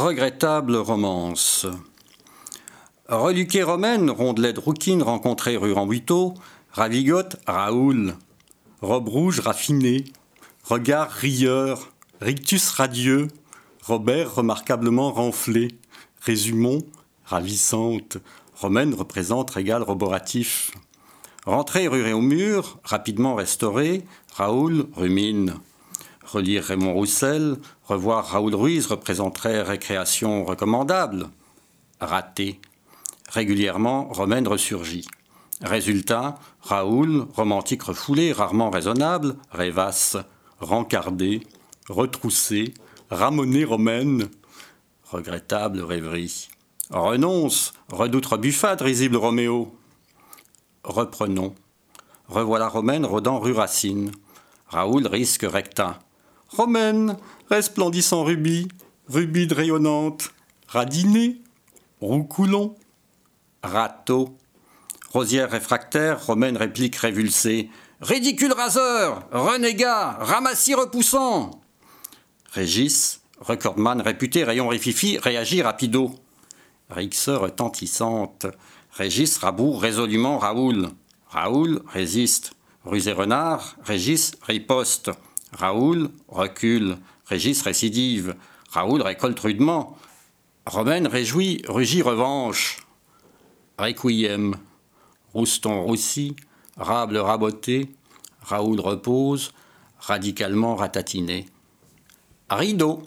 Regrettable romance. Reluqué romaine, rondelette rouquine rencontrée rue Rambuteau, ravigote Raoul, robe rouge raffinée, regard rieur, rictus radieux, Robert remarquablement renflé, résumons, ravissante, romaine représente régal roboratif. Rentrée rue au mur, rapidement restaurée, Raoul rumine. Relire Raymond Roussel, revoir Raoul Ruiz représenterait récréation recommandable. Raté. Régulièrement, Romaine ressurgit. Résultat, Raoul, romantique refoulé, rarement raisonnable, rêvasse, rencardé, retroussé, ramoné romaine. Regrettable rêverie. Renonce, redoute rebuffade, risible Roméo. Reprenons. Revoilà Romaine rodant rue Racine. Raoul risque recta. Romaine, resplendissant rubis, rubis rayonnante, radiné, roucoulon, râteau. Rosière réfractaire, Romaine réplique révulsée. Ridicule raseur, renégat, ramassis repoussant. Régis, recordman réputé rayon rififi, réagit rapido. Rixeur retentissante. Régis raboure résolument Raoul. Raoul résiste. Rusé renard, Régis riposte. Raoul recule, Régis récidive, Raoul récolte rudement. Romaine réjouit, rugit revanche. Requiem, Rouston roussi, Rable raboté, Raoul repose, radicalement ratatiné. Rideau.